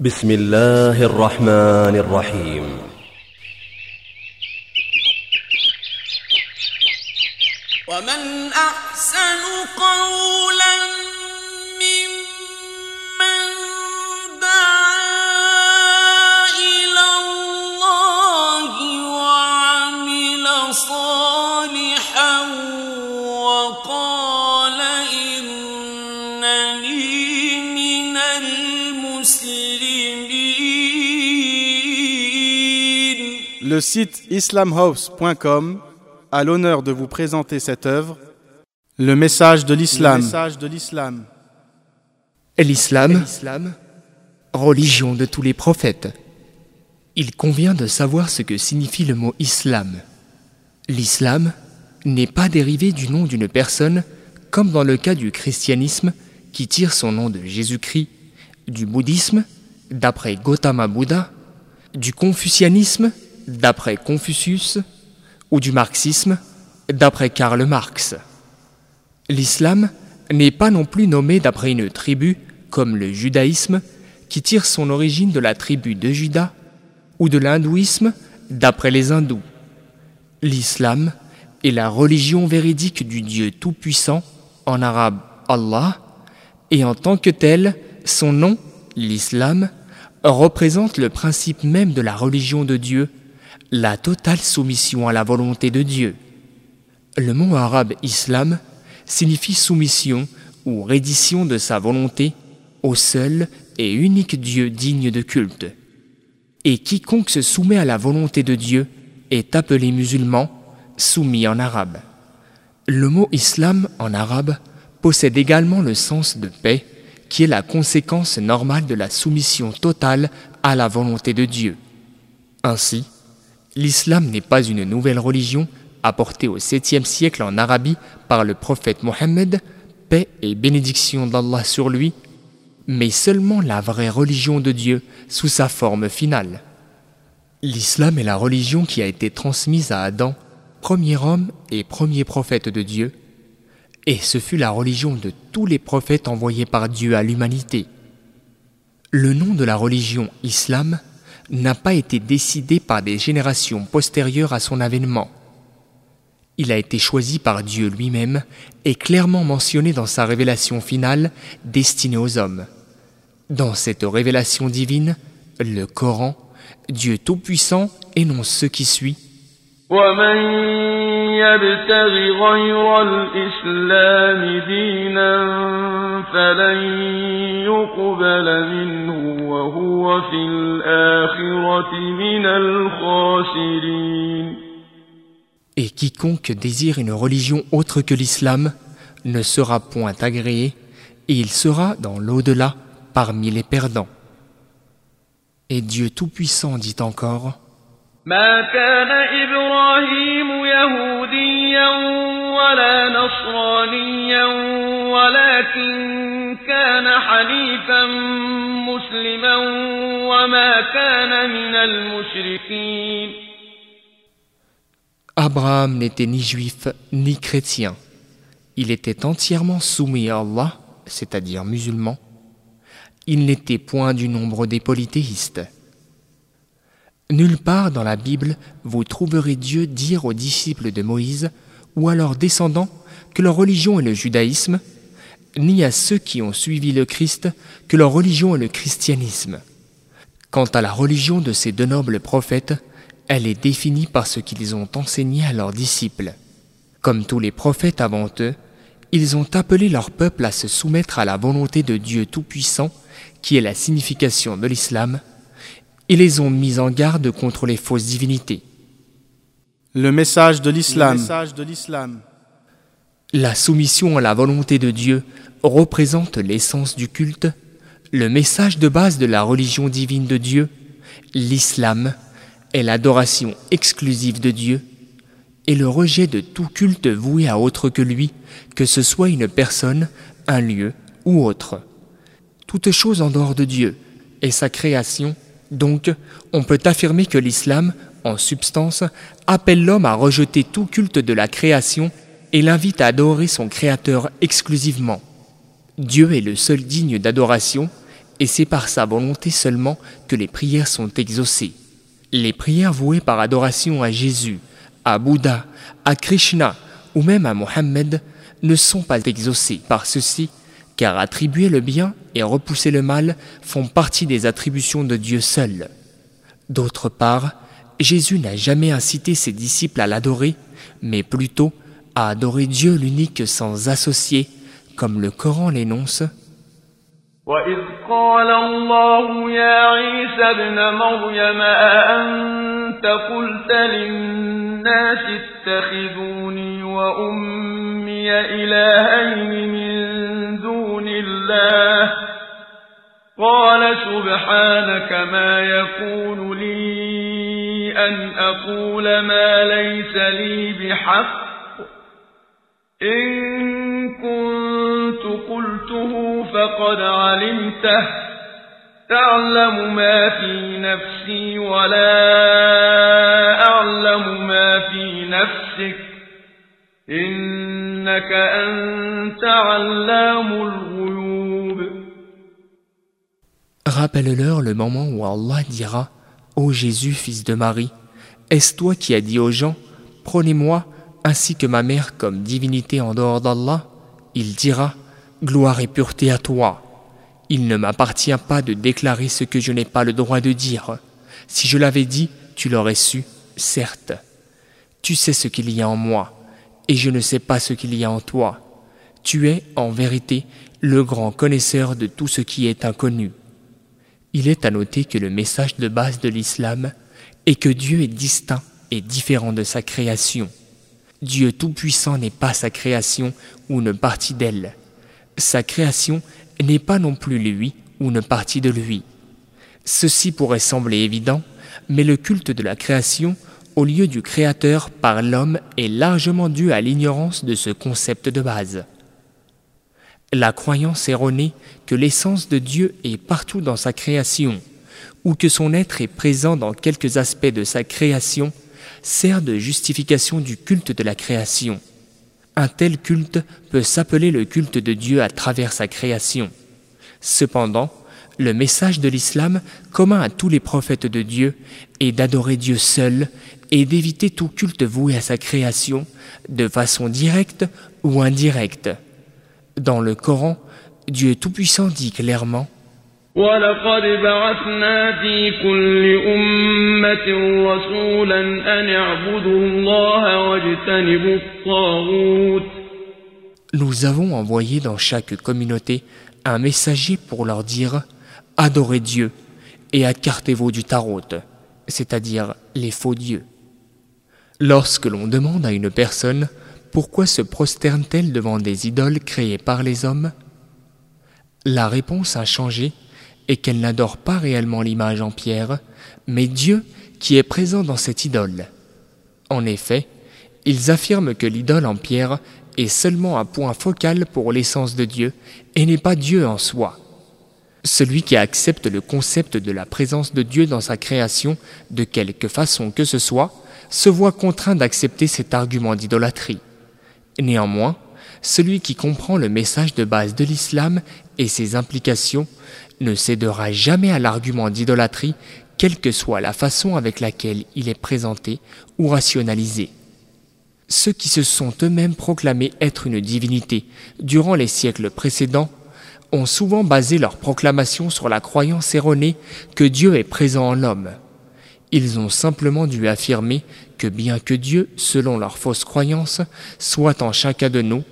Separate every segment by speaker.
Speaker 1: بسم الله الرحمن الرحيم.
Speaker 2: ومن أحسن قولا ممن دعا إلى الله وعمل صالحا
Speaker 3: Le site islamhouse.com a l'honneur de vous présenter cette œuvre, le message de l'islam.
Speaker 4: L'islam, religion de tous les prophètes. Il convient de savoir ce que signifie le mot islam. L'islam n'est pas dérivé du nom d'une personne, comme dans le cas du christianisme qui tire son nom de Jésus-Christ, du bouddhisme, d'après Gautama Bouddha, du confucianisme, d'après Confucius, ou du marxisme, d'après Karl Marx. L'islam n'est pas non plus nommé d'après une tribu, comme le judaïsme, qui tire son origine de la tribu de Juda, ou de l'hindouisme, d'après les hindous. L'islam est la religion véridique du Dieu Tout-Puissant, en arabe Allah, et en tant que tel, son nom, l'islam, représente le principe même de la religion de Dieu, la totale soumission à la volonté de Dieu. Le mot arabe islam signifie soumission ou reddition de sa volonté au seul et unique Dieu digne de culte. Et quiconque se soumet à la volonté de Dieu est appelé musulman, soumis en arabe. Le mot islam en arabe possède également le sens de paix, qui est la conséquence normale de la soumission totale à la volonté de Dieu. Ainsi, l'islam n'est pas une nouvelle religion apportée au 7e siècle en Arabie par le prophète Mohammed, paix et bénédiction d'Allah sur lui, mais seulement la vraie religion de Dieu sous sa forme finale. L'islam est la religion qui a été transmise à Adam, premier homme et premier prophète de Dieu, et ce fut la religion de tous les prophètes envoyés par Dieu à l'humanité. Le nom de la religion islam n'a pas été décidé par des générations postérieures à son avènement. Il a été choisi par Dieu lui-même et clairement mentionné dans sa révélation finale destinée aux hommes. Dans cette révélation divine, le Coran, Dieu Tout-Puissant énonce ce qui suit.
Speaker 5: يبتغ غير الإسلام دينا فلن يقبل منه وهو في الآخرة من الخاسرين
Speaker 4: Et quiconque désire une religion autre que l'islam ne sera point agréé, et il sera dans l'au-delà parmi les perdants. Et Dieu Tout-Puissant dit encore
Speaker 5: ما كان إبراهيم يهوديا ولا نصرانيا ولكن كان حنيفا مسلما وما كان من المشركين
Speaker 4: Abraham n'était ni juif ni chrétien. Il était entièrement soumis à Allah, c'est-à-dire musulman. Il n'était point du nombre des polythéistes. Nulle part dans la Bible vous trouverez Dieu dire aux disciples de Moïse ou à leurs descendants que leur religion est le judaïsme, ni à ceux qui ont suivi le Christ que leur religion est le christianisme. Quant à la religion de ces deux nobles prophètes, elle est définie par ce qu'ils ont enseigné à leurs disciples. Comme tous les prophètes avant eux, ils ont appelé leur peuple à se soumettre à la volonté de Dieu Tout-Puissant, qui est la signification de l'islam, et les ont mis en garde contre les fausses divinités.
Speaker 3: Le message de l'islam.
Speaker 4: La soumission à la volonté de Dieu représente l'essence du culte, le message de base de la religion divine de Dieu, l'islam est l'adoration exclusive de Dieu et le rejet de tout culte voué à autre que lui, que ce soit une personne, un lieu ou autre. Toute chose en dehors de Dieu et sa création, donc on peut affirmer que l'islam, en substance, appelle l'homme à rejeter tout culte de la création et l'invite à adorer son Créateur exclusivement. Dieu est le seul digne d'adoration et c'est par sa volonté seulement que les prières sont exaucées. Les prières vouées par adoration à Jésus, à Bouddha, à Krishna ou même à Mohammed ne sont pas exaucées par ceci, car attribuer le bien et repousser le mal font partie des attributions de Dieu seul. D'autre part, Jésus n'a jamais incité ses disciples à l'adorer, mais plutôt à adorer Dieu l'unique sans associer, comme le Coran l'énonce.
Speaker 5: وإذ قال الله يا عيسى ابن مريم أأنت قلت للناس اتخذوني وأمي إلهين من دون الله قال سبحانك ما يكون لي أن أقول ما ليس لي بحق. إن كنت قلته فقد علمته. تعلم ما في نفسي ولا أعلم ما في نفسك. إنك أنت علام الغيوب.
Speaker 4: Rappelle-leur le moment où Allah dira Ô Jésus, fils de Marie, est-ce toi qui as dit aux gens Prenez-moi ainsi que ma mère comme divinité en dehors d'Allah? Il dira Gloire et pureté à toi. Il ne m'appartient pas de déclarer ce que je n'ai pas le droit de dire. Si je l'avais dit, tu l'aurais su, certes. Tu sais ce qu'il y a en moi, et je ne sais pas ce qu'il y a en toi. Tu es, en vérité, le grand connaisseur de tout ce qui est inconnu. Il est à noter que le message de base de l'islam est que Dieu est distinct et différent de sa création. Dieu Tout-Puissant n'est pas sa création ou une partie d'elle. Sa création n'est pas non plus lui ou une partie de lui. Ceci pourrait sembler évident, mais le culte de la création au lieu du Créateur par l'homme est largement dû à l'ignorance de ce concept de base. La croyance erronée que l'essence de Dieu est partout dans sa création, ou que son être est présent dans quelques aspects de sa création, sert de justification du culte de la création. Un tel culte peut s'appeler le culte de Dieu à travers sa création. Cependant, le message de l'islam, commun à tous les prophètes de Dieu, est d'adorer Dieu seul et d'éviter tout culte voué à sa création, de façon directe ou indirecte. Dans le Coran, Dieu Tout-Puissant dit clairement
Speaker 5: ولقد بعثنا في كل أمة رسولا أن اعبدوا الله واجتنبوا الطاغوت
Speaker 4: Nous avons envoyé dans chaque communauté un messager pour leur dire Adorez Dieu et écartez-vous du tarot, c'est-à-dire les faux dieux. Lorsque l'on demande à une personne pourquoi se prosterne-t-elle devant des idoles créées par les hommes? La réponse a changé et qu'elle n'adore pas réellement l'image en pierre, mais Dieu qui est présent dans cette idole. En effet, ils affirment que l'idole en pierre est seulement un point focal pour l'essence de Dieu et n'est pas Dieu en soi. Celui qui accepte le concept de la présence de Dieu dans sa création, de quelque façon que ce soit, se voit contraint d'accepter cet argument d'idolâtrie. Néanmoins, celui qui comprend le message de base de l'islam et ses implications ne cédera jamais à l'argument d'idolâtrie, quelle que soit la façon avec laquelle il est présenté ou rationalisé. Ceux qui se sont eux-mêmes proclamés être une divinité durant les siècles précédents ont souvent basé leur proclamation sur la croyance erronée que Dieu est présent en l'homme. Ils ont simplement dû affirmer que bien que Dieu, selon leur fausse croyance, soit en chacun de nous,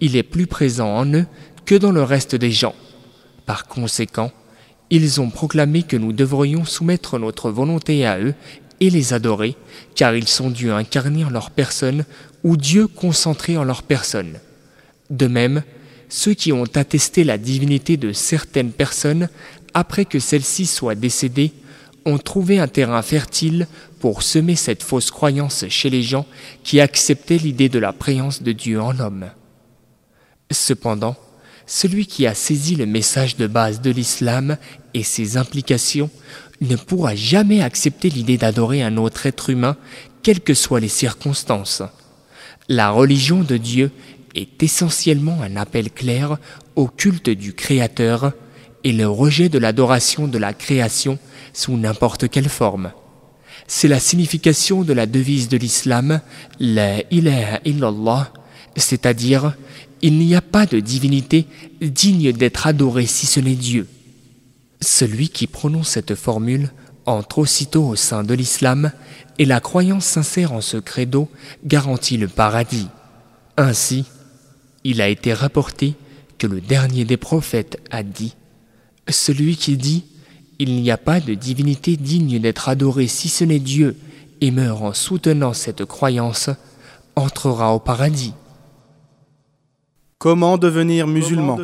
Speaker 4: il est plus présent en eux que dans le reste des gens. Par conséquent, ils ont proclamé que nous devrions soumettre notre volonté à eux et les adorer, car ils sont Dieu incarné en leur personne ou Dieu concentré en leur personne. De même, ceux qui ont attesté la divinité de certaines personnes après que celles-ci soient décédées ont trouvé un terrain fertile pour semer cette fausse croyance chez les gens qui acceptaient l'idée de la présence de Dieu en l'homme. Cependant, celui qui a saisi le message de base de l'islam et ses implications ne pourra jamais accepter l'idée d'adorer un autre être humain, quelles que soient les circonstances. La religion de Dieu est essentiellement un appel clair au culte du Créateur, et le rejet de l'adoration de la création sous n'importe quelle forme. C'est la signification de la devise de l'islam, La ilaha illallah, c'est-à-dire il n'y a pas de divinité digne d'être adorée si ce n'est Dieu. Celui qui prononce cette formule entre aussitôt au sein de l'islam et la croyance sincère en ce credo garantit le paradis. Ainsi, il a été rapporté que le dernier des prophètes a dit Celui qui dit Il n'y a pas de divinité digne d'être adorée si ce n'est Dieu et meurt en soutenant cette croyance entrera au paradis.
Speaker 3: Comment devenir musulman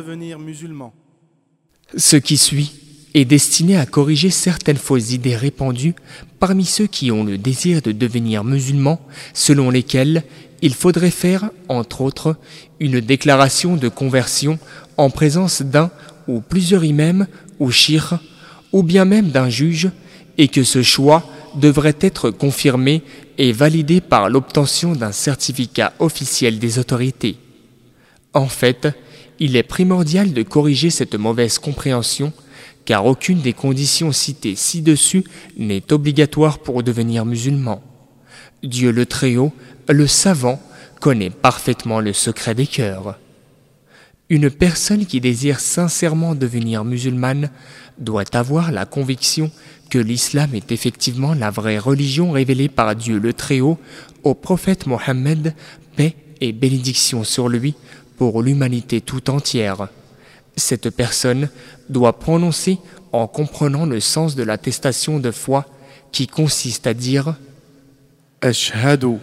Speaker 4: Ce qui suit est destiné à corriger certaines fausses idées répandues parmi ceux qui ont le désir de devenir musulmans, selon lesquelles il faudrait faire, entre autres, une déclaration de conversion en présence d'un ou plusieurs imams ou shir, ou bien même d'un juge, et que ce choix devrait être confirmé et validé par l'obtention d'un certificat officiel des autorités. En fait, il est primordial de corriger cette mauvaise compréhension car aucune des conditions citées ci-dessus n'est obligatoire pour devenir musulman. Dieu le Très-Haut, le savant, connaît parfaitement le secret des cœurs. Une personne qui désire sincèrement devenir musulmane doit avoir la conviction que l'islam est effectivement la vraie religion révélée par Dieu le Très-Haut au prophète Mohammed, paix et bénédiction sur lui, pour l'humanité tout entière. Cette personne doit prononcer en comprenant le sens de l'attestation de foi qui consiste à dire
Speaker 3: Ashhadu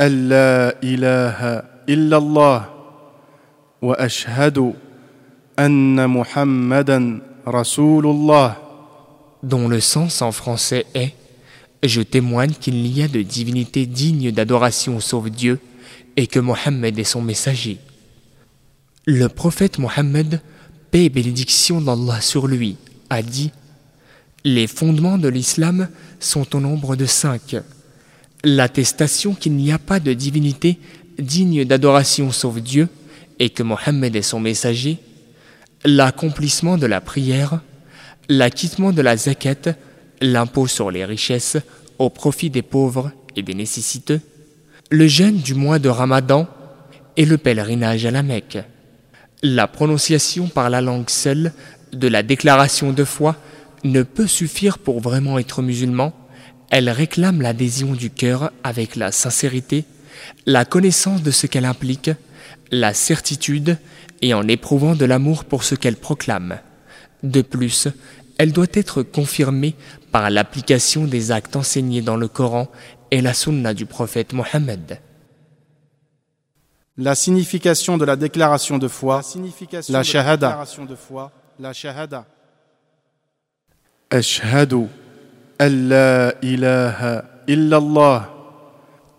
Speaker 3: ilaha illallah wa ashhadu anna muhammadan Rasulullah,
Speaker 4: dont le sens en français est Je témoigne qu'il n'y a de divinité digne d'adoration sauf Dieu, et que Mohammed est son messager. Le prophète Mohammed, paix et bénédiction d'Allah sur lui, a dit Les fondements de l'islam sont au nombre de cinq. L'attestation qu'il n'y a pas de divinité digne d'adoration sauf Dieu, et que Mohammed est son messager, l'accomplissement de la prière, l'acquittement de la zakat, l'impôt sur les richesses au profit des pauvres et des nécessiteux, le jeûne du mois de Ramadan et le pèlerinage à la Mecque. La prononciation par la langue seule de la déclaration de foi ne peut suffire pour vraiment être musulman. Elle réclame l'adhésion du cœur avec la sincérité, la connaissance de ce qu'elle implique, la certitude et en éprouvant de l'amour pour ce qu'elle proclame. De plus, elle doit être confirmée par l'application des actes enseignés dans le Coran et la sunna du prophète Mohammed.
Speaker 3: La signification de la déclaration de foi, la, shahada. Shahada.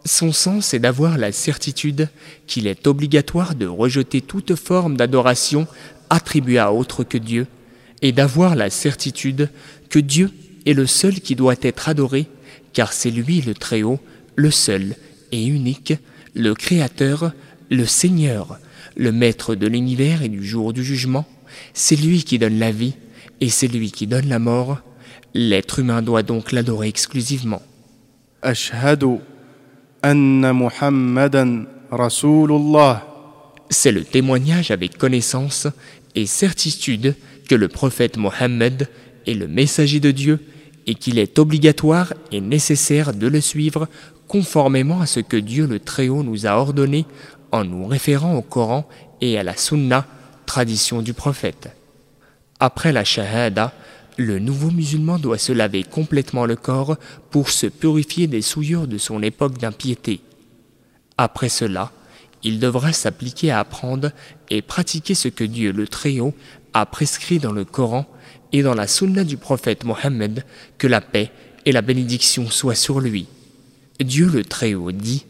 Speaker 4: Son sens est d'avoir la certitude qu'il est obligatoire de rejeter toute forme d'adoration attribuée à autre que Dieu, et d'avoir la certitude que Dieu est le seul qui doit être adoré, car c'est lui le Très-Haut, le seul et unique, le Créateur, le Seigneur, le Maître de l'univers et du jour du jugement, c'est lui qui donne la vie et c'est lui qui donne la mort. L'être humain doit donc l'adorer exclusivement. C'est le témoignage avec connaissance et certitude que le prophète Mohammed est le messager de Dieu et qu'il est obligatoire et nécessaire de le suivre conformément à ce que Dieu le Très-Haut nous a ordonné en nous référant au Coran et à la Sunna, tradition du prophète. Après la Shahada, le nouveau musulman doit se laver complètement le corps pour se purifier des souillures de son époque d'impiété. Après cela, il devra s'appliquer à apprendre et pratiquer ce que Dieu le Très-Haut a prescrit dans le Coran et dans la Sunna du prophète Mohammed, que la paix et la bénédiction soient sur lui. Dieu le Très-Haut dit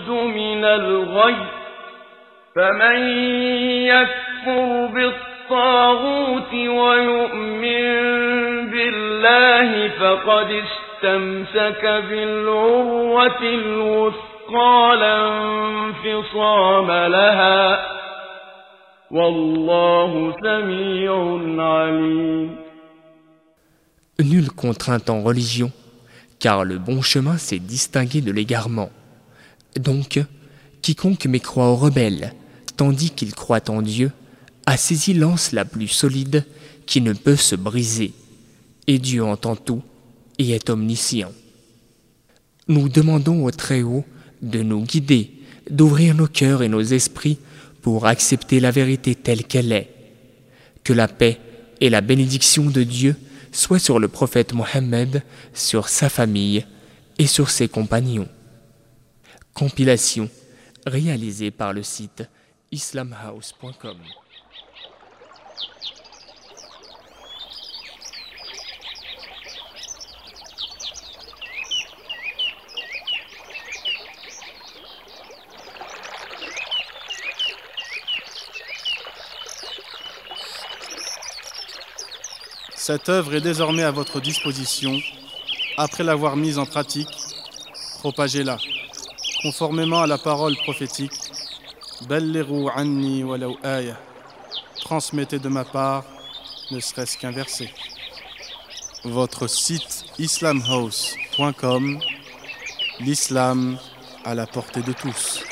Speaker 5: إكراه في الدين قد تبين الرشد من الغي فمن يكفر بالطاغوت ويؤمن بالله فقد استمسك بالعروة الوثقى لا انفصام لها والله سميع عليم
Speaker 4: Nulle contrainte en religion, car le bon chemin s'est distingué de l'égarement. Donc, quiconque mécroit aux rebelles, tandis qu'il croit en Dieu, a saisi l'anse la plus solide qui ne peut se briser. Et Dieu entend tout et est omniscient. Nous demandons au Très-Haut de nous guider, d'ouvrir nos cœurs et nos esprits pour accepter la vérité telle qu'elle est. Que la paix et la bénédiction de Dieu soient sur le prophète Mohammed, sur sa famille et sur ses compagnons. Compilation réalisée par le site islamhouse.com.
Speaker 3: Cette œuvre est désormais à votre disposition. Après l'avoir mise en pratique, propagez-la, conformément à la parole prophétique. Anni walau. Transmettez de ma part, ne serait-ce qu'un verset. Votre site islamhouse.com, l'islam à la portée de tous.